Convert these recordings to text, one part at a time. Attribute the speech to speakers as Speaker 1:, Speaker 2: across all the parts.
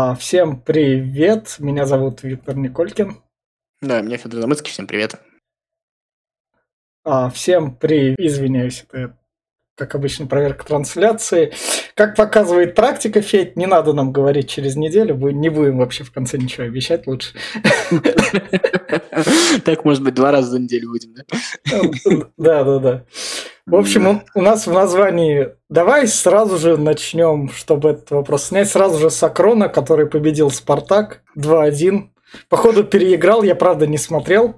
Speaker 1: А, всем привет, меня зовут Виктор Николькин.
Speaker 2: Да, меня Федор Замыцкий, всем привет.
Speaker 1: А, всем привет, извиняюсь, это как обычно, проверка трансляции. Как показывает практика, Федь, не надо нам говорить через неделю, мы не будем вообще в конце ничего обещать лучше.
Speaker 2: Так, может быть, два раза за неделю будем, да?
Speaker 1: Да, да, да. В общем, у нас в названии давай сразу же начнем, чтобы этот вопрос снять, сразу же с Акрона, который победил Спартак 2-1. Походу переиграл, я правда не смотрел.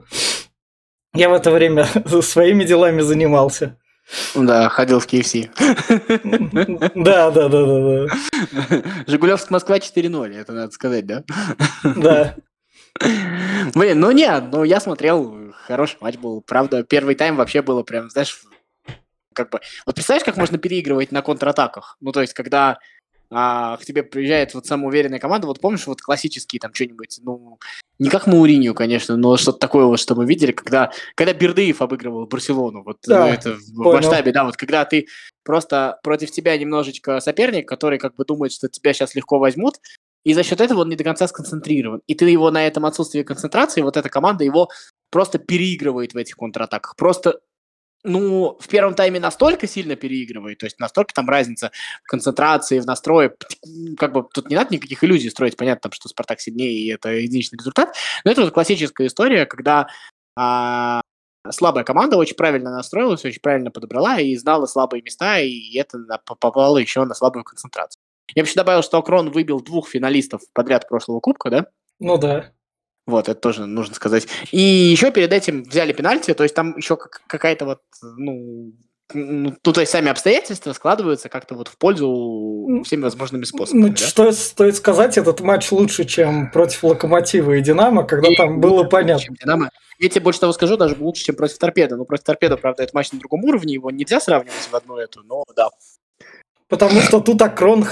Speaker 1: Я в это время своими делами занимался.
Speaker 2: Да, ходил в KFC.
Speaker 1: Да, да, да, да, да.
Speaker 2: Жигулевск Москва 4-0, это надо сказать, да?
Speaker 1: Да.
Speaker 2: Блин, ну нет, ну я смотрел, хороший матч был. Правда, первый тайм вообще было прям, знаешь, как бы... Вот представляешь, как можно переигрывать на контратаках? Ну, то есть, когда а, к тебе приезжает вот самоуверенная команда, вот помнишь, вот классические там что-нибудь, ну, не как Мауринью, конечно, но что-то такое вот, что мы видели, когда, когда Бердыев обыгрывал Барселону, вот
Speaker 1: да,
Speaker 2: ну, это в понял. масштабе, да, вот когда ты просто против тебя немножечко соперник, который как бы думает, что тебя сейчас легко возьмут, и за счет этого он не до конца сконцентрирован. И ты его на этом отсутствии концентрации, вот эта команда его просто переигрывает в этих контратаках. Просто ну, в первом тайме настолько сильно переигрывает, то есть настолько там разница в концентрации, в настрое, как бы тут не надо никаких иллюзий строить, понятно, там, что Спартак сильнее, и это единичный результат, но это вот классическая история, когда а, слабая команда очень правильно настроилась, очень правильно подобрала и знала слабые места, и это попало еще на слабую концентрацию. Я вообще добавил, что Акрон выбил двух финалистов подряд прошлого кубка, да?
Speaker 1: Ну да.
Speaker 2: Вот, это тоже нужно сказать. И еще перед этим взяли пенальти, то есть там еще какая-то вот, ну, ну, то есть сами обстоятельства складываются как-то вот в пользу всеми возможными способами. Ну,
Speaker 1: да? что стоит сказать, этот матч лучше, чем против Локомотива и Динамо, когда и там было понятно. Чем
Speaker 2: Динамо. Я тебе больше того скажу, даже лучше, чем против Торпеда. Но против Торпеда, правда, это матч на другом уровне, его нельзя сравнивать в одну эту, но да.
Speaker 1: Потому что тут Акрон,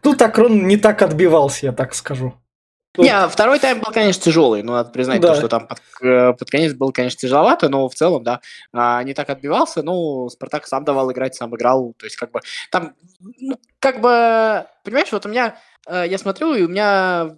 Speaker 1: тут Акрон не так отбивался, я так скажу.
Speaker 2: Не, второй тайм был, конечно, тяжелый, но надо признать, да. то, что там под, э, под конец был, конечно, тяжеловато, но в целом, да, а, не так отбивался, ну, Спартак сам давал играть, сам играл, то есть как бы там, ну, как бы, понимаешь, вот у меня, э, я смотрю, и у меня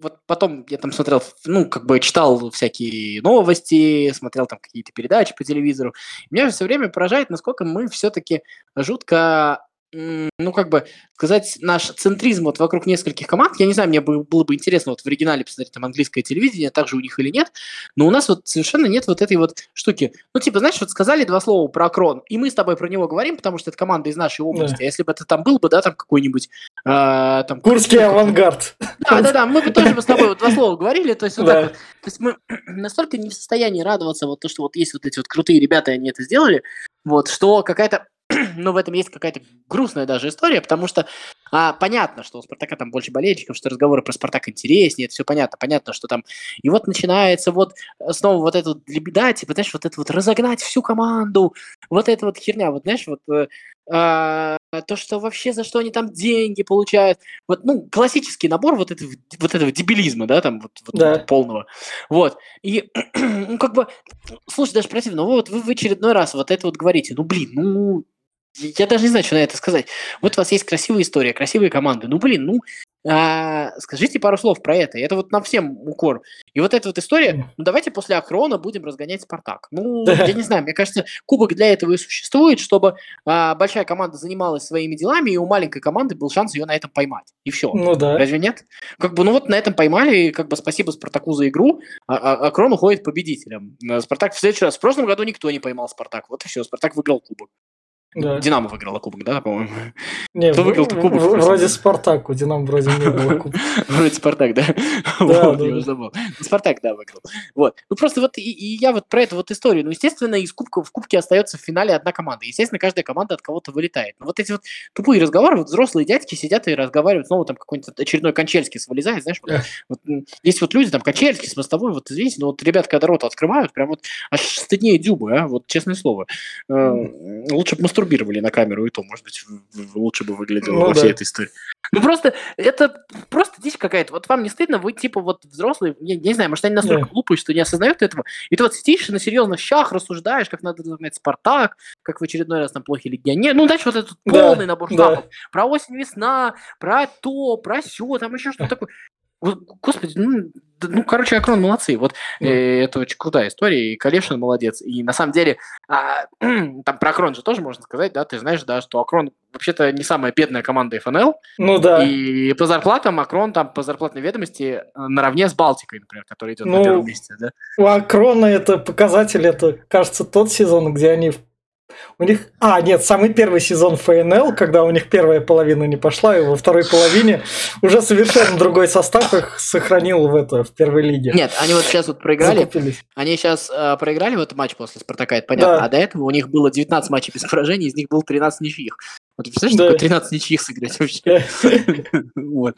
Speaker 2: вот потом я там смотрел, ну, как бы читал всякие новости, смотрел там какие-то передачи по телевизору. Меня же все время поражает, насколько мы все-таки жутко ну, как бы сказать, наш центризм вот вокруг нескольких команд, я не знаю, мне было бы интересно вот в оригинале посмотреть там английское телевидение, также у них или нет, но у нас вот совершенно нет вот этой вот штуки. Ну, типа, знаешь, вот сказали два слова про Крон, и мы с тобой про него говорим, потому что это команда из нашей области. Да. А если бы это там был бы, да, там какой-нибудь... Э, там,
Speaker 1: Курский авангард.
Speaker 2: Да, да, да, мы бы тоже бы с тобой вот два слова говорили, то есть вот так вот. То есть мы настолько не в состоянии радоваться вот то, что вот есть вот эти вот крутые ребята, и они это сделали, вот, что какая-то но в этом есть какая-то грустная даже история, потому что а, понятно, что у Спартака там больше болельщиков, что разговоры про Спартак интереснее, это все понятно, понятно, что там... И вот начинается вот снова вот это вот лебеда, типа, знаешь, вот это вот разогнать всю команду, вот эта вот херня, вот, знаешь, вот э, а, то, что вообще за что они там деньги получают, вот, ну, классический набор вот этого, вот этого дебилизма, да, там, вот, вот да. полного, вот, и, ну, как бы, слушай, даже противно, вот вы в очередной раз вот это вот говорите, ну, блин, ну, я даже не знаю, что на это сказать. Вот у вас есть красивая история, красивые команды. Ну, блин, ну, а, скажите пару слов про это. Это вот на всем укор. И вот эта вот история, ну, давайте после Акрона будем разгонять Спартак. Ну, я не знаю, мне кажется, кубок для этого и существует, чтобы а, большая команда занималась своими делами, и у маленькой команды был шанс ее на этом поймать. И все.
Speaker 1: Ну да.
Speaker 2: Разве нет? Как бы, ну вот на этом поймали, и как бы спасибо Спартаку за игру, а, а Акрон уходит победителем. Спартак в следующий раз. В прошлом году никто не поймал Спартак. Вот и все, Спартак выиграл кубок. Да. Динамо выиграла кубок, да, по-моему?
Speaker 1: Не, Кто выиграл кубок? Вроде Спартак, у Динамо вроде не было кубка.
Speaker 2: Вроде Спартак, да? Да, я забыл. Ну, Спартак, да, выиграл. Вот. Ну, просто вот и, я вот про эту вот историю. Ну, естественно, из кубка в кубке остается в финале одна команда. Естественно, каждая команда от кого-то вылетает. Но вот эти вот тупые разговоры, вот взрослые дядьки сидят и разговаривают, снова там какой-нибудь очередной Кончельский вылезает, знаешь, вот, вот, есть вот люди, там, Кончельский с мостовой, вот извините, но вот ребят, когда рот открывают, прям вот аж стыднее дюбы, а, вот честное слово. Э, лучше бы мастурбировали на камеру, и то, может быть, лучше бы выглядело
Speaker 1: Ну
Speaker 2: во
Speaker 1: да.
Speaker 2: всей этой истории. Ну просто, это просто дичь какая-то. Вот вам не стыдно, вы типа вот взрослые, я, я не знаю, может, они настолько
Speaker 1: Да.
Speaker 2: глупые, что не осознают этого, и ты вот сидишь и на серьезных щах рассуждаешь, как надо догнать Спартак, как в очередной раз там плохи легионеры. Ну, дальше вот этот
Speaker 1: Да,
Speaker 2: полный набор
Speaker 1: да.
Speaker 2: шлаков. Про осень-весна, про то, про сё, там еще что-то такое. Господи, ну, ну, короче, Акрон молодцы. Вот э, это очень крутая история, и Калешин молодец. И на самом деле, а, там про Акрон же тоже можно сказать, да, ты знаешь, да, что Акрон вообще-то не самая бедная команда ФНЛ,
Speaker 1: Ну да.
Speaker 2: и по зарплатам Акрон там по зарплатной ведомости э, наравне с Балтикой, например, который идет на
Speaker 1: Ну,
Speaker 2: первом месте, да.
Speaker 1: У Акрона это показатель, это, кажется, тот сезон, где они... в- У них... А, нет, самый первый сезон ФНЛ, когда у них первая половина не пошла, и во второй половине уже совершенно другой состав их сохранил в это, в первой лиге.
Speaker 2: Нет, они вот сейчас вот проиграли,
Speaker 1: Закупились.
Speaker 2: они сейчас проиграли в этот матч после Спартака, это понятно,
Speaker 1: Да.
Speaker 2: а до этого у них было 19 матчей без поражений, из них было 13 ничьих. Вот представляешь,
Speaker 1: Да.
Speaker 2: такое 13 ничьих сыграть вообще? Вот.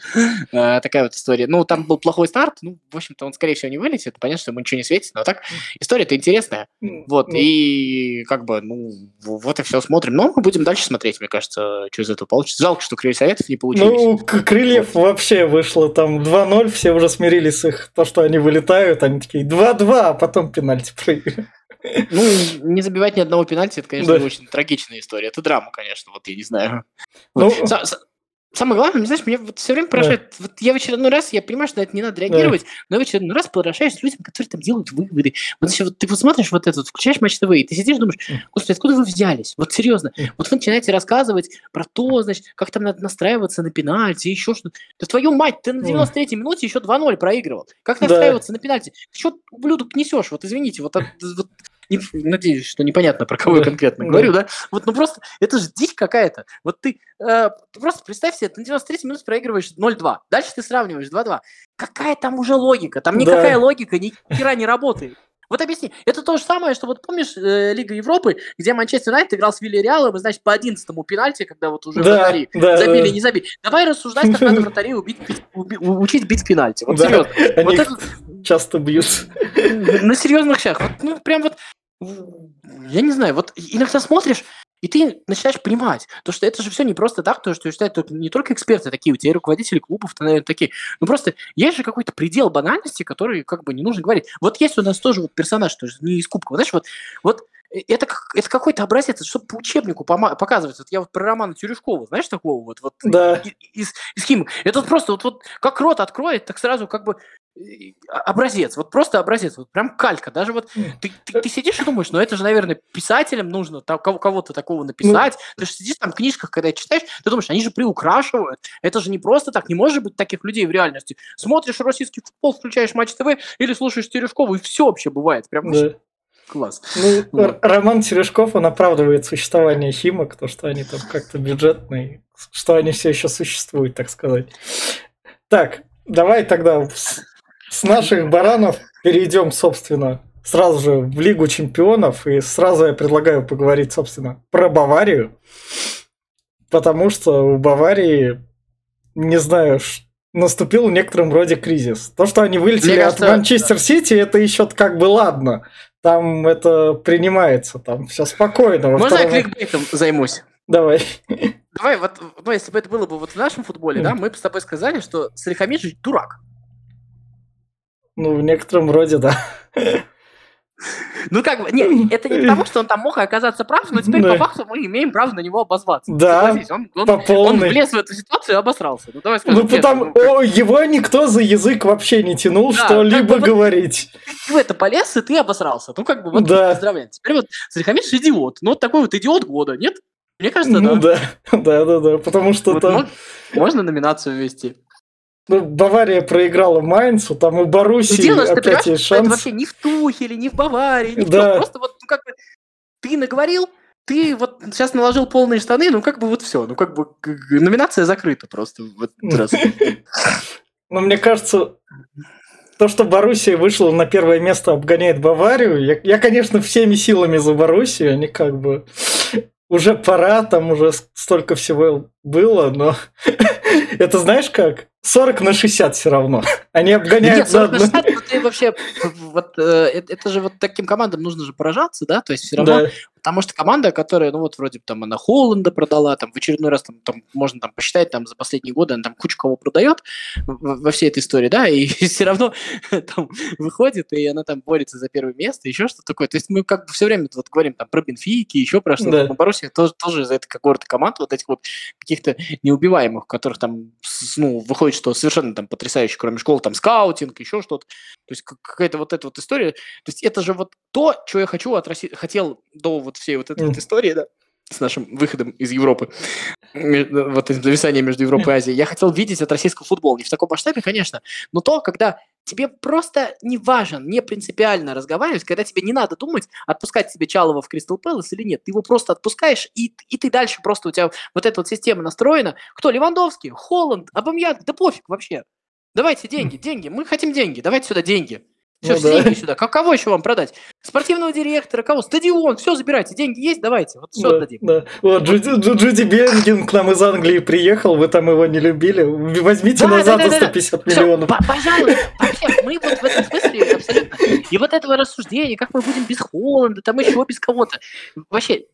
Speaker 2: А, Такая вот история. Ну, там был плохой старт. Ну, в общем-то, он, скорее всего, не вылетит. Понятно, что ему ничего не светит. Но так, история-то интересная. Вот.
Speaker 1: Ну,
Speaker 2: И как бы, ну, вот и все смотрим. Но мы будем дальше смотреть, мне кажется, что из этого получится. Жалко, что Крылья Советов не получились.
Speaker 1: Ну, Крыльев вообще вышло там 2-0, все уже смирились с их, то, что они вылетают, они такие 2-2, а потом пенальти проиграли.
Speaker 2: Ну, не забивать ни одного пенальти, это, конечно,
Speaker 1: Да.
Speaker 2: очень трагичная история. Это драма, конечно, вот я не знаю.
Speaker 1: Ну,
Speaker 2: Вот. Са- са- Самое главное, знаешь, меня вот все время поражает, вот я в очередной раз, я понимаю, что на это не надо реагировать, но я в очередной раз поражаюсь людям, которые там делают выводы. Вот, если вот ты вот смотришь вот это, вот, включаешь Матч ТВ, и ты сидишь, думаешь, господи, откуда вы взялись? Вот серьезно. Вот вы начинаете рассказывать про то, значит, как там надо настраиваться на пенальти, еще что-то. Да твою мать, ты на
Speaker 1: Ой.
Speaker 2: 93-й минуте еще 2-0 проигрывал. Как
Speaker 1: Да.
Speaker 2: настраиваться на пенальти? Ты что, ублюдок, несешь? Вот извините, вот, от- вот не- надеюсь, что непонятно, про кого я
Speaker 1: Да,
Speaker 2: конкретно
Speaker 1: да.
Speaker 2: говорю, да? Вот, ну просто, это же дичь какая-то. Вот ты, э, просто представь себе, ты на 93 минуте проигрываешь 0-2, дальше ты сравниваешь 2-2. Какая там уже логика? Там
Speaker 1: Да.
Speaker 2: никакая логика ни хера не работает. Вот объясни, это то же самое, что вот помнишь э, Лига Европы, где Манчестер Юнайтед играл с Вильяреалом, и, значит, по 11 пенальти, когда вот уже
Speaker 1: Да,
Speaker 2: вратари
Speaker 1: да,
Speaker 2: забили,
Speaker 1: да.
Speaker 2: не забили. Давай рассуждать, как надо вратарей убить, бить- уби- учить бить пенальти. Вот
Speaker 1: Да,
Speaker 2: серьезно.
Speaker 1: Они
Speaker 2: Вот это,
Speaker 1: часто бьют.
Speaker 2: на серьезных щах. Вот, ну, прям вот, я не знаю, вот иногда смотришь, и ты начинаешь понимать, то, что это же все не просто так, то, что считают только- не только эксперты такие, у тебя и руководители клубов, наверное, такие. Ну, просто есть же какой-то предел банальности, который как бы не нужно говорить. Вот есть у нас тоже вот персонаж, тоже не из Кубка. Знаешь, вот, вот э, это, это какой-то образец, чтобы по учебнику показывать. Вот я вот про Романа Тюрюшкова, знаешь, такого вот, вот
Speaker 1: Да.
Speaker 2: и- из, из Химок. Это вот просто вот, вот как рот откроет, так сразу как бы образец, вот просто образец, вот прям калька. Даже вот ты, ты- ты сидишь и думаешь, ну это же, наверное, писателям нужно та- кого- кого-то такого написать. ты же сидишь там в книжках, когда читаешь, ты думаешь, они же приукрашивают. Это же не просто так, не может быть таких людей в реальности. Смотришь российский футбол, включаешь Матч ТВ или слушаешь Терешкову, и все вообще бывает. Прям
Speaker 1: Да.
Speaker 2: класс.
Speaker 1: Ну. Р- Роман Терешков, он оправдывает существование Химок, то, что они там как-то бюджетные, что они все еще существуют, так сказать. Так, давай тогда с, наших баранов перейдем, собственно, сразу же в Лигу чемпионов, и сразу я предлагаю поговорить, собственно, про Баварию, потому что у Баварии, не знаю, наступил в некотором роде кризис. То, что они вылетели
Speaker 2: Мне
Speaker 1: от
Speaker 2: кажется,
Speaker 1: Манчестер Сити, это еще как бы ладно. Там это принимается, там все спокойно. Во
Speaker 2: Можно я
Speaker 1: втором-
Speaker 2: кликбейтом займусь?
Speaker 1: Давай.
Speaker 2: Давай, вот, ну, если бы это было бы вот в нашем футболе, да, мы бы с тобой сказали, что Салихамидж дурак.
Speaker 1: Ну, в некотором роде, да.
Speaker 2: Ну, как бы, не, это не потому, что он там мог оказаться прав, но теперь
Speaker 1: Да.
Speaker 2: по факту мы имеем право на него обозваться.
Speaker 1: Да,
Speaker 2: он, он-
Speaker 1: По
Speaker 2: он
Speaker 1: полной.
Speaker 2: влез в эту ситуацию и обосрался. Ну, давай скажем
Speaker 1: Ну, потому
Speaker 2: ну, как-
Speaker 1: о, его никто за язык вообще не тянул
Speaker 2: Да,
Speaker 1: что-либо
Speaker 2: как бы
Speaker 1: говорить.
Speaker 2: ты в это полез, и ты обосрался. Ну, как бы, вот
Speaker 1: Да.
Speaker 2: поздравляем. Теперь вот Салихамидж идиот. Ну, вот такой вот идиот года, нет? Мне кажется,
Speaker 1: Ну
Speaker 2: да.
Speaker 1: да, да, да, да. Потому что
Speaker 2: Вот
Speaker 1: там
Speaker 2: мож- можно номинацию ввести.
Speaker 1: Ну, Бавария проиграла Майнцу, там у
Speaker 2: И
Speaker 1: Боруссии
Speaker 2: дело,
Speaker 1: опять есть
Speaker 2: что это
Speaker 1: шанс.
Speaker 2: вообще не в Тухеле, не в Баварии, в
Speaker 1: Да.
Speaker 2: Просто вот, ну, как бы, ты наговорил, ты вот сейчас наложил полные штаны, ну, как бы вот все. Ну, как бы номинация закрыта просто в этот раз.
Speaker 1: Но мне кажется, то, что Боруссия вышла на первое место, обгоняет Баварию. Я, я, конечно, всеми силами за Боруссию. Они как бы уже пора, там уже столько всего было, но это знаешь как? 40 на 60 все равно. Они обгоняют
Speaker 2: Нет, 40 на
Speaker 1: заодно.
Speaker 2: 60, ну, ты вообще, вот, э, это, это же вот таким командам нужно же поражаться, да, то есть все равно
Speaker 1: Да.
Speaker 2: Потому что команда, которая, ну вот вроде там она Холланда продала, там в очередной раз там, там можно там посчитать, там за последние годы она там кучу кого продает во всей этой истории, да, и все равно там выходит, и она там борется за первое место, еще что-то такое. То есть мы как бы все время вот говорим там про Бенфики, еще про что-то. Да. Боруссия тоже, тоже из этой когорты команд, вот этих вот каких-то неубиваемых, которых там, ну, выходит, что совершенно там потрясающе, кроме школы, там скаутинг, еще что-то. То есть какая-то вот эта вот история. То есть это же вот то, что я хочу от России, хотел до вот всей вот этой mm. вот истории, да, с нашим выходом из Европы, вот этим зависанием между Европой и Азией, я хотел видеть от российского футбола. Не в таком масштабе, конечно, но то, когда тебе просто не важен, не принципиально разговаривать, когда тебе не надо думать, отпускать себе Чалова в Кристал Пэлас или нет. Ты его просто отпускаешь, и, и ты дальше просто у тебя вот эта вот система настроена. Кто? Левандовский, Холланд, Абамьян, да пофиг вообще. Давайте деньги, деньги, мы хотим деньги, давайте сюда деньги. Все, ну, все да. сюда. Как, кого еще вам продать? Спортивного директора, кого? Стадион, все забирайте. Деньги есть, давайте. Вот все
Speaker 1: да,
Speaker 2: отдадим.
Speaker 1: Да. Вот, Джуди, Джуди Беллингем к нам из Англии приехал, вы там его не любили. Возьмите да, назад да, да, за 150 да. миллионов.
Speaker 2: Все, пожалуйста, вообще, мы вот в этом смысле абсолютно. И вот этого рассуждения, как мы будем без Холланда, там еще без кого-то. Вообще,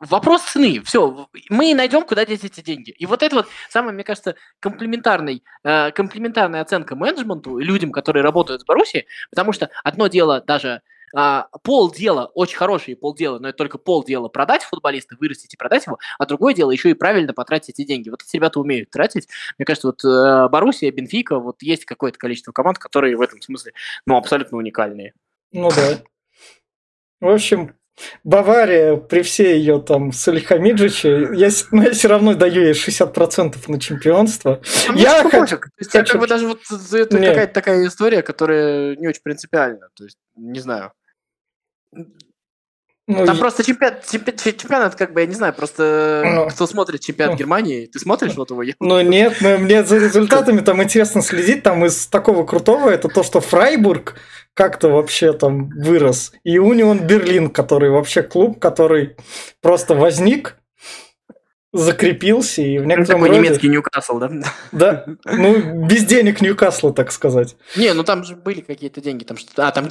Speaker 2: вопрос цены. Все, мы найдем, куда деть эти деньги. И вот это вот самая, мне кажется, комплементарный, э, комплементарная оценка менеджменту и людям, которые работают с Боруссией, потому что одно дело даже а, полдела, очень хорошие полдела, но это только полдела продать футболиста, вырастить и продать его, а другое дело еще и правильно потратить эти деньги. Вот эти ребята умеют тратить. Мне кажется, вот э, Боруссия, Бенфика, вот есть какое-то количество команд, которые в этом смысле, ну, абсолютно уникальные.
Speaker 1: Ну да. В общем, Бавария, при всей ее там Салихамиджиче, я, ну, я все равно даю ей 60% на чемпионство.
Speaker 2: А я хочу... То есть, хочу... как бы даже вот это Нет. какая-то такая история, которая не очень принципиальна. То есть, не знаю. Ну, Там и... просто чемпионат, чемпионат, как бы, я не знаю, просто ну, кто смотрит чемпионат ну, Германии, ты смотришь вот его?
Speaker 1: Ну нет, но мне за результатами там интересно следить, там из такого крутого, это то, что Фрайбург как-то вообще там вырос, и Унион Берлин, который вообще клуб, который просто возник, закрепился и в некотором
Speaker 2: Такой роде... немецкий Ньюкасл, да?
Speaker 1: Да, ну без денег Ньюкасла, так сказать.
Speaker 2: Не, ну там же были какие-то деньги, там что-то, а там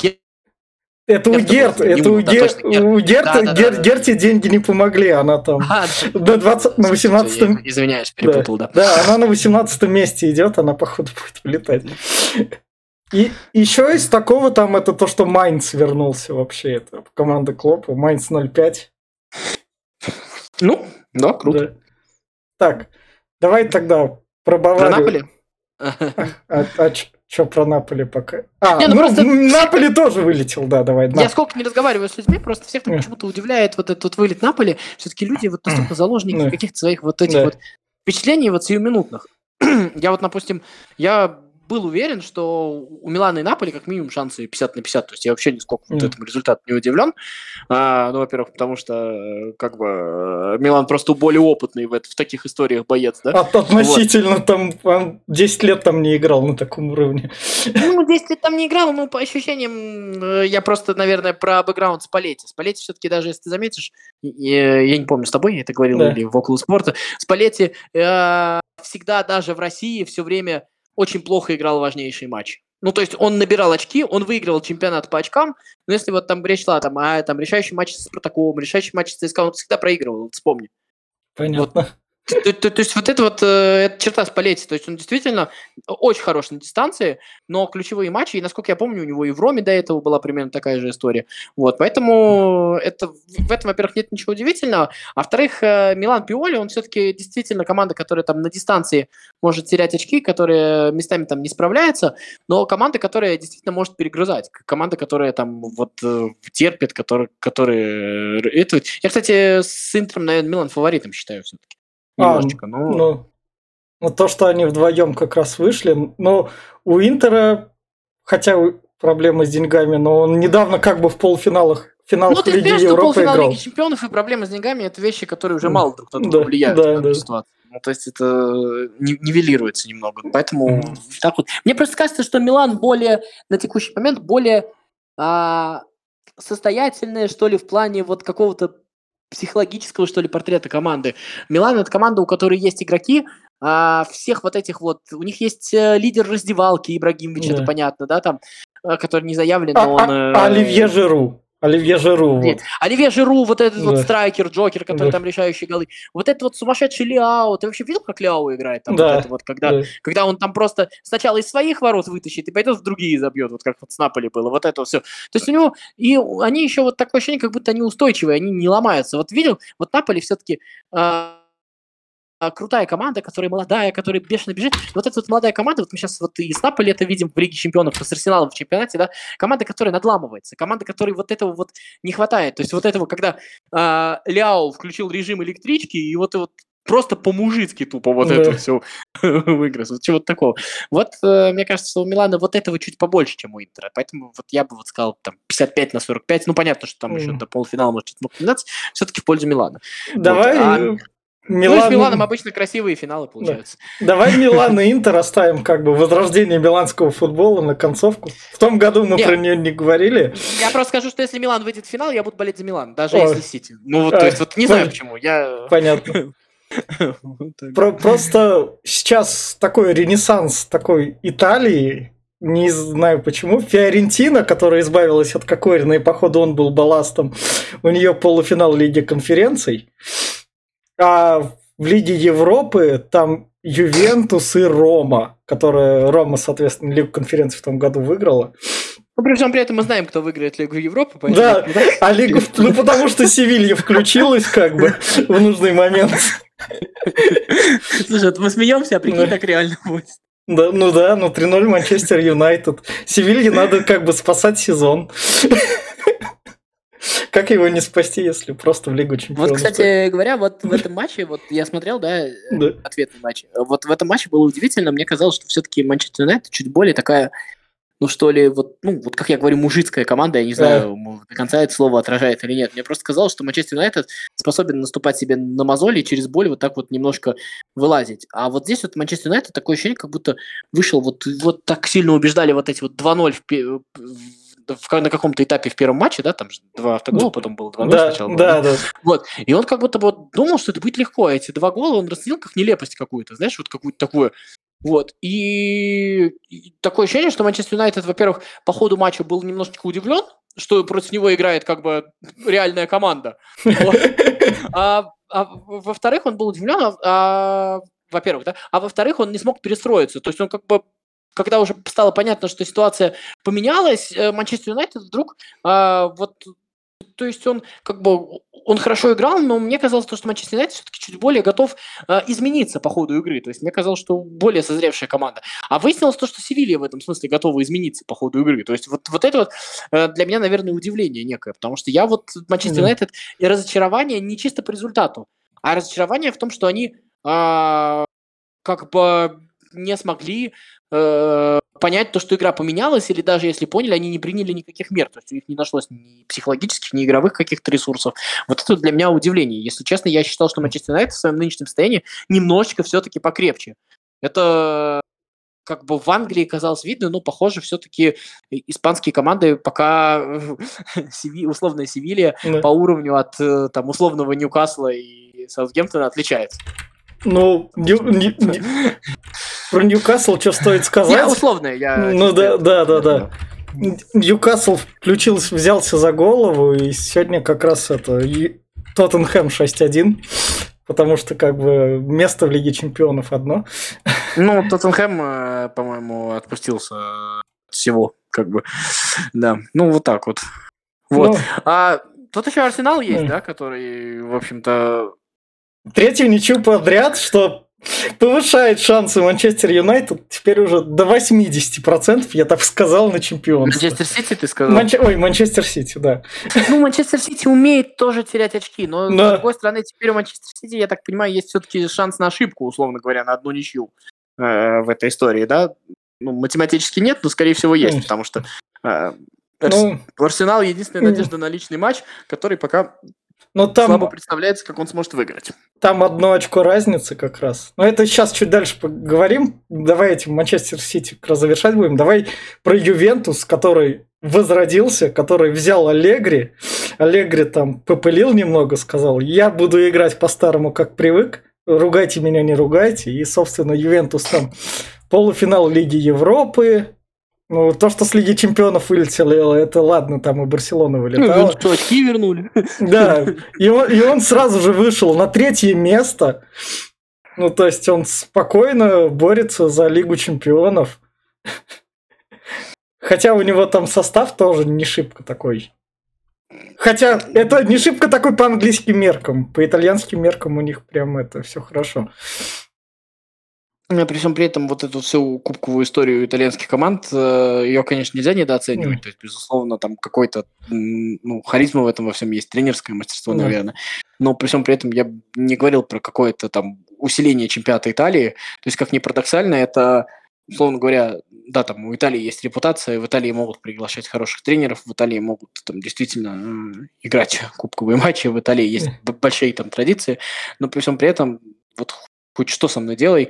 Speaker 1: это у Герт, это у, Гер, у Герт, да, да, Гер, да, Герти деньги не помогли, она там а, до 20, на 18
Speaker 2: -м... Извиняюсь, перепутал, да.
Speaker 1: Да, да она на 18 месте идет, она походу будет вылетать. И еще из такого там это то, что Майнц вернулся вообще, это команда Клопа, Майнц 05.
Speaker 2: Ну, да, круто. Да.
Speaker 1: Так, давай тогда про Баварию. Про Наполи? А, а, что про Наполи пока? А, не, ну, ну просто... Наполи тоже вылетел, да, давай.
Speaker 2: Я сколько не разговариваю с людьми, просто всех там почему-то удивляет вот этот вот вылет Наполи. Все-таки люди вот настолько заложники каких-то своих вот этих вот впечатлений вот сиюминутных. я вот, допустим, я был уверен, что у Милана и Наполи как минимум шансы 50 на 50. То есть я вообще нисколько mm. вот этому результату не удивлен. А, ну, во-первых, потому что э, как бы э, Милан просто более опытный в, в таких историях боец, да?
Speaker 1: От, относительно вот. там он 10 лет там не играл на таком уровне.
Speaker 2: Ну, 10 лет там не играл, но по ощущениям э, я просто, наверное, про бэкграунд Спалетти. Спалетти все-таки даже, если ты заметишь, я, я не помню, с тобой я это говорил да. или в около спорта, Спалетти э, всегда даже в России все время очень плохо играл важнейший матч. Ну, то есть он набирал очки, он выигрывал чемпионат по очкам, но если вот там речь шла там, а, там решающий матч с Спартаком, решающий матч с ЦСКА, он всегда проигрывал, вот вспомни.
Speaker 1: Понятно. Вот.
Speaker 2: То, то, то есть вот это вот, э, это черта Спалетти, то есть он действительно очень хорош на дистанции, но ключевые матчи, и насколько я помню, у него и в Роме до этого была примерно такая же история. Вот, поэтому это, в этом, во-первых, нет ничего удивительного, а во-вторых, э, Милан Пиоли, он все-таки действительно команда, которая там на дистанции может терять очки, которая местами там не справляется, но команда, которая действительно может перегрызать, команда, которая там вот э, терпит, которая, которая... Это... Я, кстати, с Интером, наверное, Милан фаворитом считаю все-таки
Speaker 1: немножечко. А, но... ну, ну, то, что они вдвоем как раз вышли, но у Интера, хотя проблемы с деньгами, но он недавно как бы в полуфиналах финалах ну, ты Лиги Европы что полуфинал играл. Лиги
Speaker 2: Чемпионов и проблемы с деньгами – это вещи, которые уже мало друг на друга да, влияют да, на да. ситуацию. Ну, то есть это нивелируется немного. Поэтому mm. так вот. Мне просто кажется, что Милан более, на текущий момент, более а, состоятельная, что ли, в плане вот какого-то психологического, что ли, портрета команды. Милан – это команда, у которой есть игроки, а всех вот этих вот... У них есть э, лидер раздевалки, Ибрагимович, да. это понятно, да, там, э, который не заявлен,
Speaker 1: но а, он... А, э, Оливье Жиру. Оливье Жиру.
Speaker 2: Нет,
Speaker 1: Вот.
Speaker 2: Оливье Жиру, вот этот вот
Speaker 1: Да.
Speaker 2: страйкер, Джокер, который
Speaker 1: Да.
Speaker 2: там решающие голы. Вот этот вот сумасшедший Ляо. Ты вообще видел, как Ляо играет? Там
Speaker 1: Да.
Speaker 2: вот это вот, когда,
Speaker 1: Да.
Speaker 2: когда он там просто сначала из своих ворот вытащит и пойдет в другие забьет, вот как вот с Наполи было. Вот это все. То есть у него... И они еще вот такое ощущение, как будто они устойчивые, они не ломаются. Вот видел, вот Наполи все-таки крутая команда, которая молодая, которая бешено бежит. Вот эта вот молодая команда, вот мы сейчас вот и с Наполи это видим в Лиге Чемпионов, с Арсеналом в чемпионате, да, команда, которая надламывается, команда, которой вот этого вот не хватает. То есть вот этого, когда а, Ляо включил режим электрички, и вот, вот просто по-мужицки тупо вот
Speaker 1: Да.
Speaker 2: это все выиграл. Вот чего-то такого. Вот, э, мне кажется, у Милана вот этого чуть побольше, чем у Интера. Поэтому вот я бы вот сказал там 55 на 45. Ну, понятно, что там еще
Speaker 1: Мгм.
Speaker 2: до полуфинала может комбинация. Все-таки в пользу Милана.
Speaker 1: Давай
Speaker 2: а-
Speaker 1: э,
Speaker 2: Ну,
Speaker 1: Милан,
Speaker 2: с Миланом обычно красивые финалы получаются.
Speaker 1: давай Милан и Интер оставим как бы возрождение миланского футбола на концовку. В том году мы
Speaker 2: Нет.
Speaker 1: про нее не говорили.
Speaker 2: Я просто скажу, что если Милан выйдет в финал, я буду болеть за Милан, даже
Speaker 1: Ой.
Speaker 2: если Сити. Ну, вот,
Speaker 1: А,
Speaker 2: то есть, вот не знаю почему. Я...
Speaker 1: Понятно. Про- просто сейчас такой ренессанс такой Италии, не знаю почему. Фиорентина, которая избавилась от Кокорина, и походу он был балластом, у нее полуфинал Лиги конференций. А в Лиге Европы там Ювентус и Рома, которая Рома, соответственно, Лигу конференций в том году выиграла.
Speaker 2: Ну, при всем при этом мы знаем, кто выиграет Лигу Европы.
Speaker 1: Да,
Speaker 2: поэтому-
Speaker 1: а Лигу... Ну, потому что Севилья включилась как бы в нужный момент.
Speaker 2: Слушай, вот мы смеемся, а прикинь,
Speaker 1: Да.
Speaker 2: так реально будет.
Speaker 1: Да, ну да, ну 3-0 Манчестер Юнайтед. Севилье надо как бы спасать сезон. Как его не спасти, если просто в Лигу Чемпионов?
Speaker 2: Вот, кстати говоря, вот в этом матче, вот я смотрел, да, э,
Speaker 1: Да.
Speaker 2: ответный матч. Вот в этом матче было удивительно. Мне казалось, что все-таки Манчестер Юнайтед чуть более такая, ну что ли, вот, ну, вот как я говорю, мужицкая команда. Я не знаю, м, до конца это слово отражает или нет. Мне просто казалось, что Манчестер Юнайтед способен наступать себе на мозоли и через боль вот так вот немножко вылазить. А вот здесь вот Манчестер Юнайтед такое ощущение, как будто вышел вот, вот так сильно убеждали вот эти вот 2-0 в, в- на каком-то этапе в первом матче, да, там же два автогола, потом было 2-0
Speaker 1: Да,
Speaker 2: сначала. было, да?
Speaker 1: да, да.
Speaker 2: Вот. И он как будто вот думал, что это будет легко. А эти два гола он расценил как нелепость какую-то, знаешь, вот какую-то такую. Вот. И, и такое ощущение, что Манчестер Юнайтед, во-первых, по ходу матча был немножечко удивлен, что против него играет как бы реальная команда. А, а во-вторых, он был удивлен, а, а, во-первых, да, а во-вторых, он не смог перестроиться. То есть он как бы когда уже стало понятно, что ситуация поменялась, э, Манчестер Юнайтед вдруг а, вот то есть он как бы он хорошо играл, но мне казалось, то, что Манчестер Юнайтед все-таки чуть более готов э, измениться по ходу игры. То есть мне казалось, что более созревшая команда. А выяснилось то, что Севилья в этом смысле готова измениться по ходу игры. То есть вот, вот это вот э, для меня, наверное, удивление некое. Потому что я вот Манчестер. Юнайтед и разочарование не чисто по результату, а разочарование в том, что они а, как бы не смогли э, понять то, что игра поменялась, или даже если поняли, они не приняли никаких мер. То есть у них не нашлось ни психологических, ни игровых каких-то ресурсов. Вот это для меня удивление. Если честно, я считал, что Манчестер Юнайтед в своем нынешнем состоянии немножечко все-таки покрепче. Это как бы в Англии казалось видно, но, похоже, все-таки испанские команды пока Севи- условная Севилья
Speaker 1: Да.
Speaker 2: по уровню от э, там условного Ньюкасла и Саутгемптона отличается.
Speaker 1: Ну, Нью- Нью- Нью- про Ньюкасл что стоит
Speaker 2: Я
Speaker 1: сказать?
Speaker 2: условная, я
Speaker 1: Ну да, да, да, да. Ньюкасл включился, взялся за голову, и сегодня как раз это Тоттенхэм 6-1, потому что как бы место в Лиге Чемпионов одно.
Speaker 2: Ну, Тоттенхэм, э, по-моему, отпустился от всего, как бы. Да, ну вот так вот. Вот.
Speaker 1: Ну,
Speaker 2: А тут еще Арсенал есть,
Speaker 1: М.
Speaker 2: да, который, в общем-то...
Speaker 1: третью ничью подряд, что повышает шансы Манчестер Юнайтед теперь уже до 80%, я так сказал, на чемпионство.
Speaker 2: Манчестер Сити, ты сказал?
Speaker 1: Манче- Ой, Манчестер Сити, да.
Speaker 2: Ну, Манчестер Сити умеет тоже терять очки, но,
Speaker 1: Да.
Speaker 2: с другой стороны, теперь у Манчестер Сити, я так понимаю, есть все-таки шанс на ошибку, условно говоря, на одну ничью э, в этой истории, да? Ну, математически нет, но, скорее всего, есть,
Speaker 1: Мгм.
Speaker 2: потому что э,
Speaker 1: Ну,
Speaker 2: у Арсенала единственная надежда на личный матч, который пока
Speaker 1: но
Speaker 2: слабо
Speaker 1: там,
Speaker 2: представляется, как он сможет выиграть.
Speaker 1: там одно очко разницы как раз. Но это сейчас чуть дальше поговорим. Давай этим Манчестер Сити как раз завершать будем. Давай про Ювентус, который возродился, который взял Аллегри. Аллегри там попылил немного, сказал, я буду играть по-старому, как привык. Ругайте меня, не ругайте. И, собственно, Ювентус там полуфинал Лиги Европы, Ну, то, что с Лиги Чемпионов вылетело, это ладно, там и Барселона вылетала. Ну,
Speaker 2: что, очки вернули.
Speaker 1: Да, и он, и он сразу же вышел на третье место. Ну, то есть он спокойно борется за Лигу Чемпионов. Хотя у него там состав тоже не шибко такой. Хотя это не шибко такой по английским меркам. По итальянским меркам у них прям это все хорошо.
Speaker 2: При всем при этом вот эту всю кубковую историю итальянских команд, э, ее, конечно, нельзя недооценивать. Mm. То есть, безусловно, там какой-то ну, харизма в этом во всем есть, тренерское мастерство, mm. наверное. Но при всем при этом я не говорил про какое-то там усиление чемпионата Италии. То есть, как ни парадоксально, это, условно говоря, да, там у Италии есть репутация, в Италии могут приглашать хороших тренеров, в Италии могут там действительно играть кубковые матчи, в Италии есть большие там традиции, но при всем при этом вот хоть что со мной делай,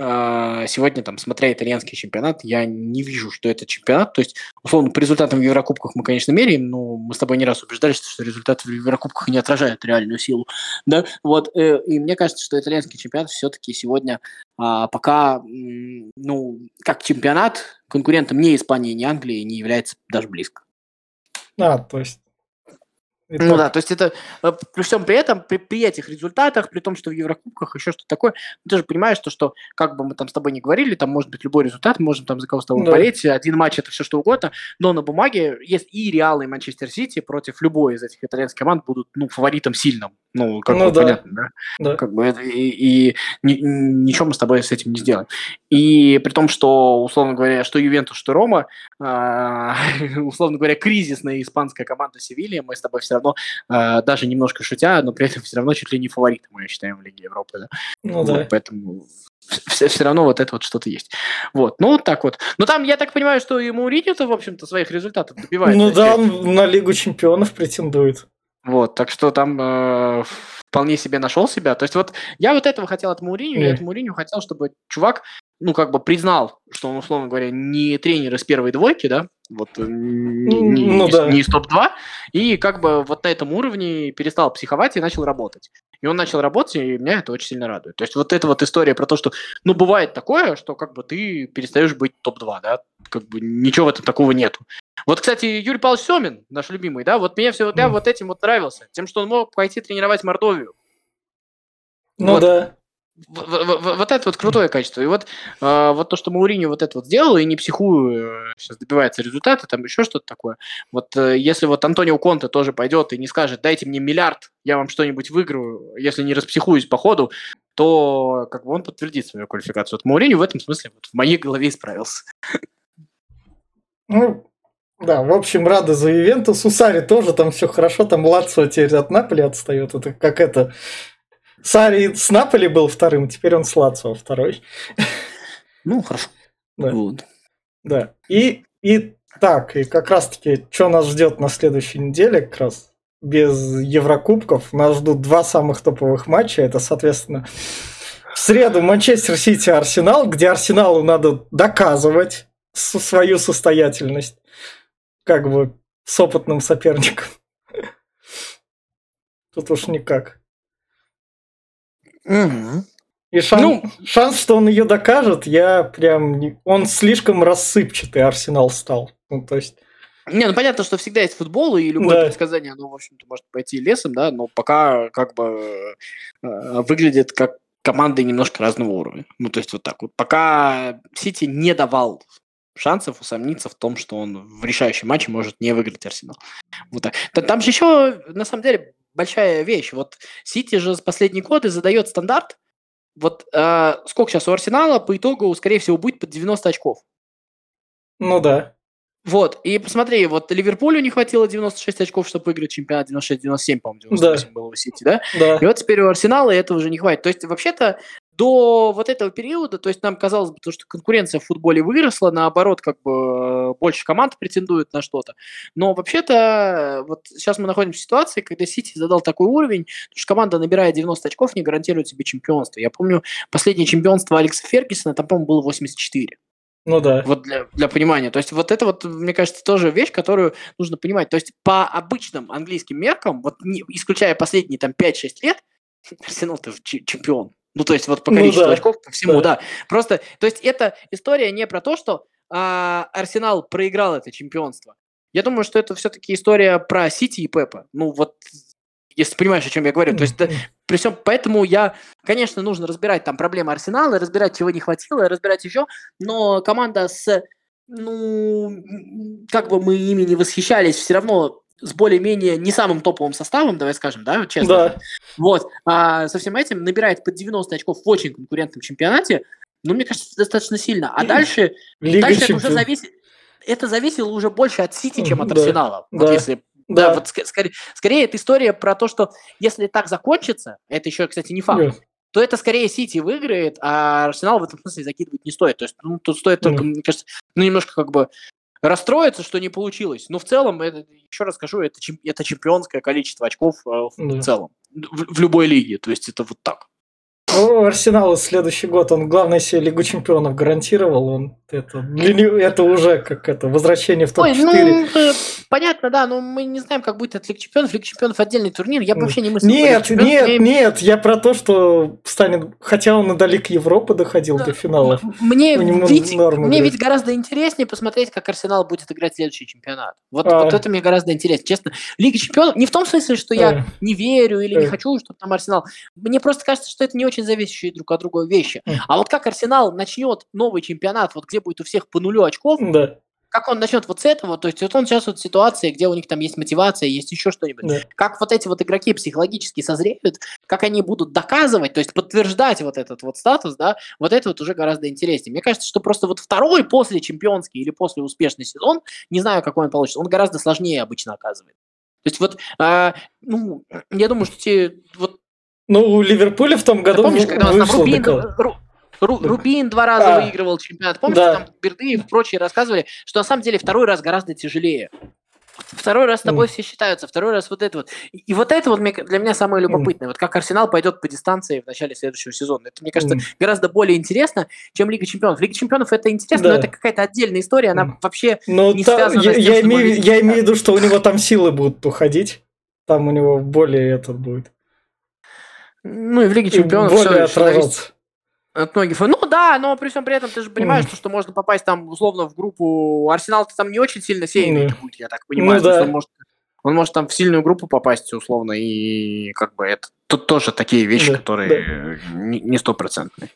Speaker 2: сегодня, там, смотря итальянский чемпионат, я не вижу, что это чемпионат. То есть, условно, по результатам в Еврокубках мы, конечно, меряем, но мы с тобой не раз убеждались, что результаты в Еврокубках не отражают реальную силу. Да? Вот, э, и мне кажется, что итальянский чемпионат все-таки сегодня а, пока, ну, как чемпионат, конкурентом ни Испании, ни Англии не является даже близко.
Speaker 1: А, то есть
Speaker 2: это... Ну да, то есть это э, при всем при этом, при, при этих результатах, при том, что в Еврокубках еще что-то такое, ты же понимаешь, то, что как бы мы там с тобой не говорили, там может быть любой результат, мы можем там за кого-то тобой да. болеть, один матч это все что угодно, но на бумаге есть и Реал, и Манчестер Сити против любой из этих итальянских команд будут ну, фаворитом сильным. Ну, как ну, бы да. понятно, да? да. Как бы это, и, и ни, ничего мы с тобой с этим не сделаем. И при том, что, условно говоря, что Ювентус, что Рома, условно говоря, кризисная испанская команда Севилья, мы с тобой все равно, э, даже немножко шутя, но при этом все равно чуть ли не фавориты, мы считаем, в Лиге Европы. Да? Ну, вот, да. Поэтому все, все равно вот это вот что-то есть. Вот, ну вот так вот. Но там, я так понимаю, что и Мауриньо-то, в общем-то, своих результатов добивается.
Speaker 1: Ну да, он на Лигу Чемпионов претендует.
Speaker 2: Вот, так что там э, вполне себе нашел себя. То есть вот я вот этого хотел от Мауриню, я от Мауриню хотел, чтобы чувак, ну, как бы признал, что он, условно говоря, не тренер из первой двойки, да, вот э, не, ну, не, да. не из топ-2, и как бы вот на этом уровне перестал психовать и начал работать. И он начал работать, и меня это очень сильно радует. То есть вот эта вот история про то, что, ну, бывает такое, что как бы ты перестаешь быть топ-2, да, как бы ничего в этом такого нету. Вот, кстати, Юрий Павлович Семин, наш любимый, да, вот мне все, я вот этим вот нравился, тем, что он мог пойти тренировать Мордовию.
Speaker 1: Ну вот. да
Speaker 2: вот это вот крутое качество. И вот, э, вот то, что Мауриньо вот это вот сделал, и не психую, сейчас добивается результата, там еще что-то такое. Вот э, если вот Антонио Конте тоже пойдет и не скажет, дайте мне миллиард, я вам что-нибудь выиграю, если не распсихуюсь по ходу, то как бы он подтвердит свою квалификацию. Вот Мауриньо в этом смысле вот в моей голове исправился.
Speaker 1: Ну, да, в общем, рада за Ивентус. У Сари тоже там все хорошо, там Лацо теперь от Наполи отстает. Это как это Сари с Наполи был вторым, теперь он с Лацио второй.
Speaker 2: Ну, хорошо.
Speaker 1: Да. Вот. да. И, и так, и как раз-таки, что нас ждет на следующей неделе, как раз без Еврокубков, нас ждут два самых топовых матча. Это, соответственно, в среду Манчестер Сити Арсенал, где Арсеналу надо доказывать свою состоятельность, как бы с опытным соперником. Тут уж никак.
Speaker 2: Угу.
Speaker 1: И шанс, ну, шанс, что он ее докажет, я прям... Он слишком рассыпчатый Арсенал стал. Ну, то есть...
Speaker 2: Не, ну понятно, что всегда есть футбол, и любое да. предсказание, оно, в общем-то, может пойти лесом, да, но пока как бы э, выглядит как команды немножко разного уровня. Ну, то есть вот так вот. Пока Сити не давал шансов усомниться в том, что он в решающем матче может не выиграть Арсенал. Вот так. Там же еще, на самом деле, большая вещь. Вот Сити же с последние годы задает стандарт. Вот э, сколько сейчас у Арсенала по итогу, скорее всего, будет под 90 очков.
Speaker 1: Ну да.
Speaker 2: Вот, и посмотри, вот Ливерпулю не хватило 96 очков, чтобы выиграть чемпионат, 96-97, по-моему, 98 да. было у Сити, да?
Speaker 1: Да.
Speaker 2: И вот теперь у Арсенала этого уже не хватит. То есть, вообще-то, до вот этого периода, то есть нам казалось бы, то, что конкуренция в футболе выросла, наоборот, как бы больше команд претендуют на что-то. Но вообще-то вот сейчас мы находимся в ситуации, когда Сити задал такой уровень, что команда, набирая 90 очков, не гарантирует себе чемпионство. Я помню, последнее чемпионство Алекса Фергюсона, там, по-моему, было 84.
Speaker 1: Ну да.
Speaker 2: Вот для, для понимания. То есть вот это вот, мне кажется, тоже вещь, которую нужно понимать. То есть по обычным английским меркам, вот не, исключая последние там 5-6 лет, Арсенал-то чемпион. Ну, то есть вот по количеству ну, да. очков, по всему, да. да. Просто, то есть эта история не про то, что а, Арсенал проиграл это чемпионство. Я думаю, что это все-таки история про Сити и Пепа. Ну вот, если понимаешь, о чем я говорю. То есть, да, при всем, поэтому я, конечно, нужно разбирать там проблемы Арсенала, разбирать, чего не хватило, разбирать еще, но команда с, ну, как бы мы ими не восхищались, все равно с более-менее не самым топовым составом, давай скажем, да, честно.
Speaker 1: Да.
Speaker 2: Вот. А со всем этим набирает под 90 очков в очень конкурентном чемпионате, ну, мне кажется, достаточно сильно. А дальше,
Speaker 1: Лига
Speaker 2: дальше это уже зависит, это зависело уже больше от Сити, чем от
Speaker 1: Да,
Speaker 2: Арсенала. Вот
Speaker 1: да,
Speaker 2: если да,
Speaker 1: Да.
Speaker 2: вот ск- скорее, скорее это история про то, что если так закончится, это еще, кстати, не факт,
Speaker 1: Да.
Speaker 2: то это скорее Сити выиграет, а Арсенал в этом смысле закидывать не стоит. То есть, ну, тут стоит только,
Speaker 1: Да.
Speaker 2: мне кажется, ну, немножко как бы расстроиться, что не получилось. Но в целом, это, еще раз скажу, это, это чемпионское количество очков э, в
Speaker 1: Да.
Speaker 2: целом. В, в любой лиге. То есть это вот так.
Speaker 1: Ну, Арсенал следующий год, он главное себе Лигу Чемпионов гарантировал. Он это, для него это уже как это возвращение в
Speaker 2: Ой,
Speaker 1: топ-4.
Speaker 2: ну, э, понятно, да, но мы не знаем, как будет от Лиги Чемпионов. Лига Чемпионов отдельный турнир. Я вообще не Лигу
Speaker 1: Нет, нет,
Speaker 2: Мне-
Speaker 1: нет, я про то, что станет, хотя он и до Лиг Европы доходил до финалов.
Speaker 2: Мне,
Speaker 1: У него
Speaker 2: ведь, мне ведь гораздо интереснее посмотреть, как Арсенал будет играть следующий чемпионат. Вот,
Speaker 1: А.
Speaker 2: вот это мне гораздо интереснее. Честно, Лига Чемпионов, не в том смысле, что я
Speaker 1: А.
Speaker 2: не верю или не
Speaker 1: Э.
Speaker 2: хочу, чтобы там Арсенал. Мне просто кажется, что это не очень зависящие друг от друга вещи. А вот как Арсенал начнет новый чемпионат, вот где будет у всех по нулю очков,
Speaker 1: Да,
Speaker 2: как он начнет вот с этого, то есть вот он сейчас вот в ситуации, где у них там есть мотивация, есть еще что-нибудь.
Speaker 1: да.
Speaker 2: Как вот эти вот игроки психологически созреют, как они будут доказывать, то есть подтверждать вот этот вот статус, да, вот это вот уже гораздо интереснее. Мне кажется, что просто вот второй после чемпионский или после успешный сезон, не знаю, какой он получится, он гораздо сложнее обычно оказывает. То есть вот, а, ну, я думаю, что те, вот,
Speaker 1: Ну, у Ливерпуля в том
Speaker 2: ты
Speaker 1: году
Speaker 2: помнишь, когда у нас там Рубин, Ру- Ру- Рубин два раза
Speaker 1: А.
Speaker 2: выигрывал чемпионат. Помнишь,
Speaker 1: Да.
Speaker 2: там Берды и прочие рассказывали, что на самом деле второй раз гораздо тяжелее. Второй раз с тобой все считаются, второй раз вот это вот. И, и вот это вот для меня самое любопытное. Вот как Арсенал пойдет по дистанции в начале следующего сезона. Это, мне кажется,
Speaker 1: Мгм.
Speaker 2: гораздо более интересно, чем Лига Чемпионов. Лига Чемпионов это интересно,
Speaker 1: Да.
Speaker 2: но это какая-то отдельная история, она
Speaker 1: Мгм.
Speaker 2: вообще...
Speaker 1: Ну,
Speaker 2: не
Speaker 1: та-
Speaker 2: связано
Speaker 1: я,
Speaker 2: с тем,
Speaker 1: я имею, я имею в виду, что у него там силы будут уходить. Там у него более этот будет.
Speaker 2: Ну и в Лиге Чемпионов все зависит от многих. Ну да, но при всем при этом ты же понимаешь, что, что можно попасть там условно в группу. Арсенал-то там не очень сильно сеянный
Speaker 1: Ну.
Speaker 2: будет, я так понимаю.
Speaker 1: Ну
Speaker 2: То
Speaker 1: да.
Speaker 2: он, может, он может там в сильную группу попасть условно, и как бы это тут тоже такие вещи,
Speaker 1: Да,
Speaker 2: которые не не стопроцентные.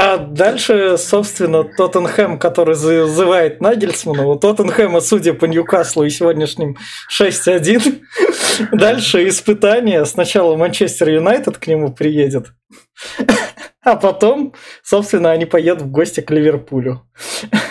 Speaker 1: А дальше, собственно, Тоттенхэм, который зазывает Нагельсмана. У Тоттенхэма, судя по Ньюкаслу и сегодняшним 6-1, дальше испытание. Сначала Манчестер Юнайтед к нему приедет, а потом, собственно, они поедут в гости к Ливерпулю.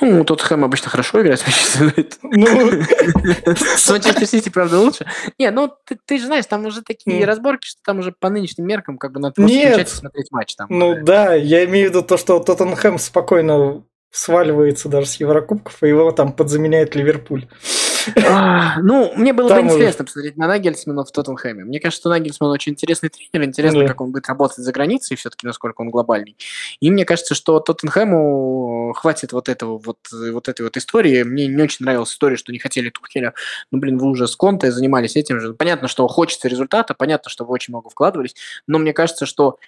Speaker 2: Ну, Тоттенхэм обычно хорошо играет с Манчестер.
Speaker 1: Ну,
Speaker 2: С Манчестер Сити, правда, лучше. Не, ну ты, ты же знаешь, там уже такие
Speaker 1: М.
Speaker 2: разборки, что там уже по нынешним меркам как бы надо
Speaker 1: Нет.
Speaker 2: смотреть матч. Там.
Speaker 1: ну да, я имею в виду то, что Тоттенхэм спокойно сваливается даже с Еврокубков, и его там подзаменяет Ливерпуль.
Speaker 2: А, Ну, мне было
Speaker 1: Там
Speaker 2: бы
Speaker 1: уже-
Speaker 2: интересно посмотреть на Нагельсмана в Тоттенхэме. Мне кажется, что Нагельсман очень интересный тренер. Интересно,
Speaker 1: Да.
Speaker 2: как он будет работать за границей, все-таки, насколько он глобальный. И мне кажется, что Тоттенхэму хватит вот этого вот, вот этой вот истории. Мне не очень нравилась история, что не хотели Тухеля. Ну, блин, вы уже с Конте занимались этим же. Понятно, что хочется результата, понятно, что вы очень много вкладывались, но мне кажется, что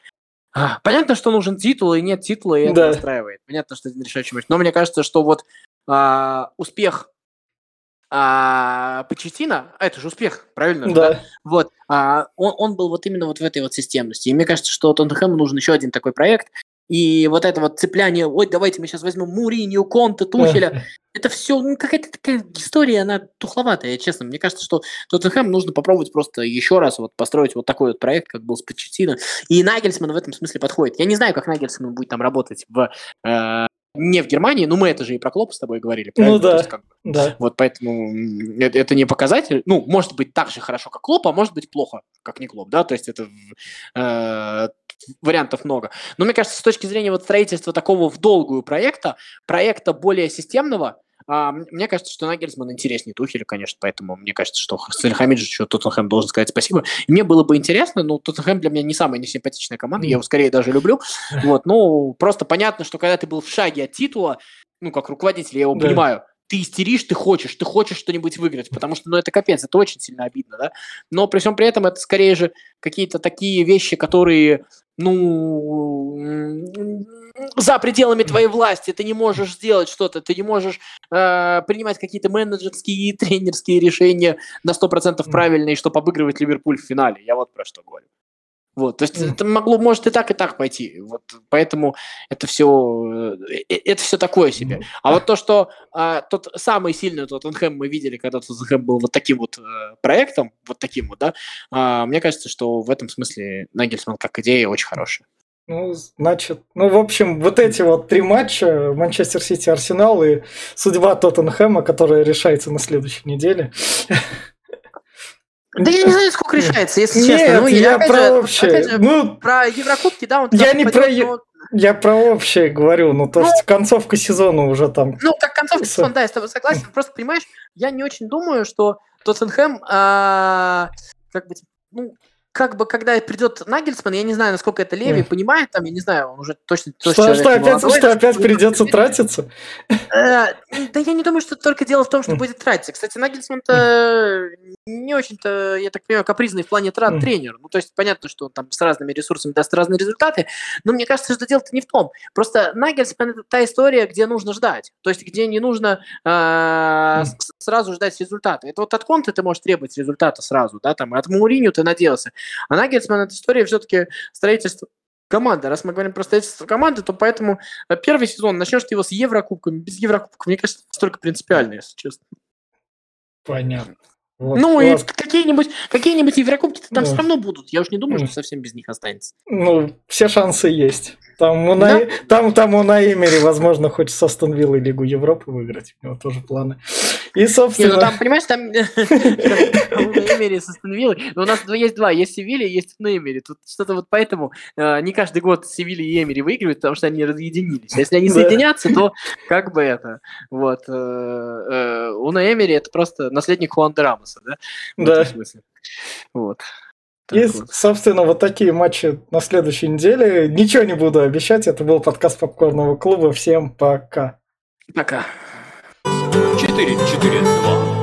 Speaker 2: а, Понятно, что нужен титул, и нет титула, и это
Speaker 1: Да.
Speaker 2: настраивает. Понятно, что это решающий матч. Но мне кажется, что вот а, успех а, Почетина, а это же успех, правильно? же,
Speaker 1: Да.
Speaker 2: Вот, а, он, он был вот именно вот в этой вот системности. И мне кажется, что Тоттенхэму нужен еще один такой проект. И вот это вот цепляние, ой, давайте мы сейчас возьмем Муринью, Конте, Тухеля, это все ну, какая-то такая история, она тухловатая, честно. Мне кажется, что Тоттенхэм нужно попробовать просто еще раз вот построить вот такой вот проект, как был с Почетино. И Нагельсман в этом смысле подходит. Я не знаю, как Нагельсман будет там работать в, э, не в Германии, но мы это же и про Клопа с тобой говорили, правильно?
Speaker 1: Ну да.
Speaker 2: Есть как бы
Speaker 1: Да.
Speaker 2: вот поэтому это, это не показатель. Ну, может быть так же хорошо, как Клоп, а может быть плохо, как не Клоп, да, то есть это э, вариантов много. Но мне кажется, с точки зрения вот строительства такого в долгую проекта, проекта более системного, а, мне кажется, что Нагельсман интереснее Тухеля, конечно, поэтому мне кажется, что Сальхамиджичу Тоттенхэм должен сказать спасибо. И мне было бы интересно, но Тоттенхэм для меня не самая несимпатичная команда, я его скорее даже люблю. Вот, ну, просто понятно, что когда ты был в шаге от титула, ну, как руководитель, я его
Speaker 1: Да.
Speaker 2: понимаю, ты истеришь, ты хочешь, ты хочешь что-нибудь выиграть, потому что, ну, это капец, это очень сильно обидно, да? Но при всем при этом это скорее же какие-то такие вещи, которые, ну, за пределами твоей власти, ты не можешь сделать что-то, ты не можешь э, принимать какие-то менеджерские и тренерские решения на 100% правильные, чтобы обыгрывать Ливерпуль в финале. Я вот про что говорю. Вот, то есть это могло, может и так, и так пойти. Вот, поэтому это все, э, э, это все такое себе. А вот то, что а, тот самый сильный Тоттенхэм мы видели, когда Тоттенхэм был вот таким вот э, проектом, вот таким вот, да, а, мне кажется, что в этом смысле Нагельсман как идея очень хорошая.
Speaker 1: Ну, значит, ну, в общем, вот эти вот три матча, Манчестер Сити, Арсенал и судьба Тоттенхэма, которая решается на следующей неделе.
Speaker 2: Да я не знаю, сколько решается, если
Speaker 1: Нет,
Speaker 2: честно. Ну,
Speaker 1: я про
Speaker 2: же,
Speaker 1: общее.
Speaker 2: же,
Speaker 1: Ну,
Speaker 2: про Еврокубки, да, он
Speaker 1: Я не
Speaker 2: попадет,
Speaker 1: про
Speaker 2: но-
Speaker 1: я про общее говорю, ну, то
Speaker 2: Ну,
Speaker 1: есть концовка сезона уже там.
Speaker 2: Ну, как концовка сезона, да, я с тобой согласен. Просто, понимаешь, я не очень думаю, что Тоттенхэм, а, как бы, ну, как бы, когда придет Нагельсман, я не знаю, насколько это Леви
Speaker 1: Мгм.
Speaker 2: понимает, там, я не знаю, он уже точно...
Speaker 1: Что,
Speaker 2: точно
Speaker 1: что
Speaker 2: человек
Speaker 1: опять,
Speaker 2: молодой,
Speaker 1: что опять
Speaker 2: что-
Speaker 1: придется тратиться?
Speaker 2: Э, Да я не думаю, что только дело в том, что будет тратиться. Кстати, Нагельсман-то не очень-то, я так понимаю, капризный в плане трат тренер. Ну, то есть понятно, что он там с разными ресурсами даст разные результаты, но мне кажется, что дело-то не в том. Просто Нагельсман это та история, где нужно ждать. То есть где не нужно с- сразу ждать результата. Это вот от Конта ты можешь требовать результата сразу, да, там, от Мауриню ты надеялся. А Нагельсман это история все-таки строительства команды. Раз мы говорим про строительство команды, то поэтому э, первый сезон начнешь ты его с Еврокубками. Без Еврокубков, мне кажется, столько принципиально, если честно.
Speaker 1: Понятно. Вот,
Speaker 2: ну и
Speaker 1: класс.
Speaker 2: какие-нибудь какие-нибудь Еврокубки там
Speaker 1: Да.
Speaker 2: все равно будут. Я уж не думаю, что совсем без них останется.
Speaker 1: Ну, все шансы есть. Там у, На... там, там у Наэмери, возможно, хоть с Астон Виллой Лигу Европы выиграть. У него тоже планы. И,
Speaker 2: Не,
Speaker 1: собственно...
Speaker 2: ну там, понимаешь, там у Неймери с Астон Виллой, но у нас есть два, есть Севилья, есть Неймери. Тут что-то вот поэтому э, не каждый год Севилья и Эмери выигрывают, потому что они разъединились. А Если они
Speaker 1: Да.
Speaker 2: соединятся, то как бы это, вот, э, э, у Неймери это просто наследник Хуан Рамоса, да? В
Speaker 1: Да.
Speaker 2: этом смысле. Вот. Так
Speaker 1: И,
Speaker 2: вот.
Speaker 1: собственно, вот такие матчи на следующей неделе. Ничего не буду обещать. Это был подкаст Попкорного клуба. Всем пока.
Speaker 2: Пока.
Speaker 3: 4-4-2.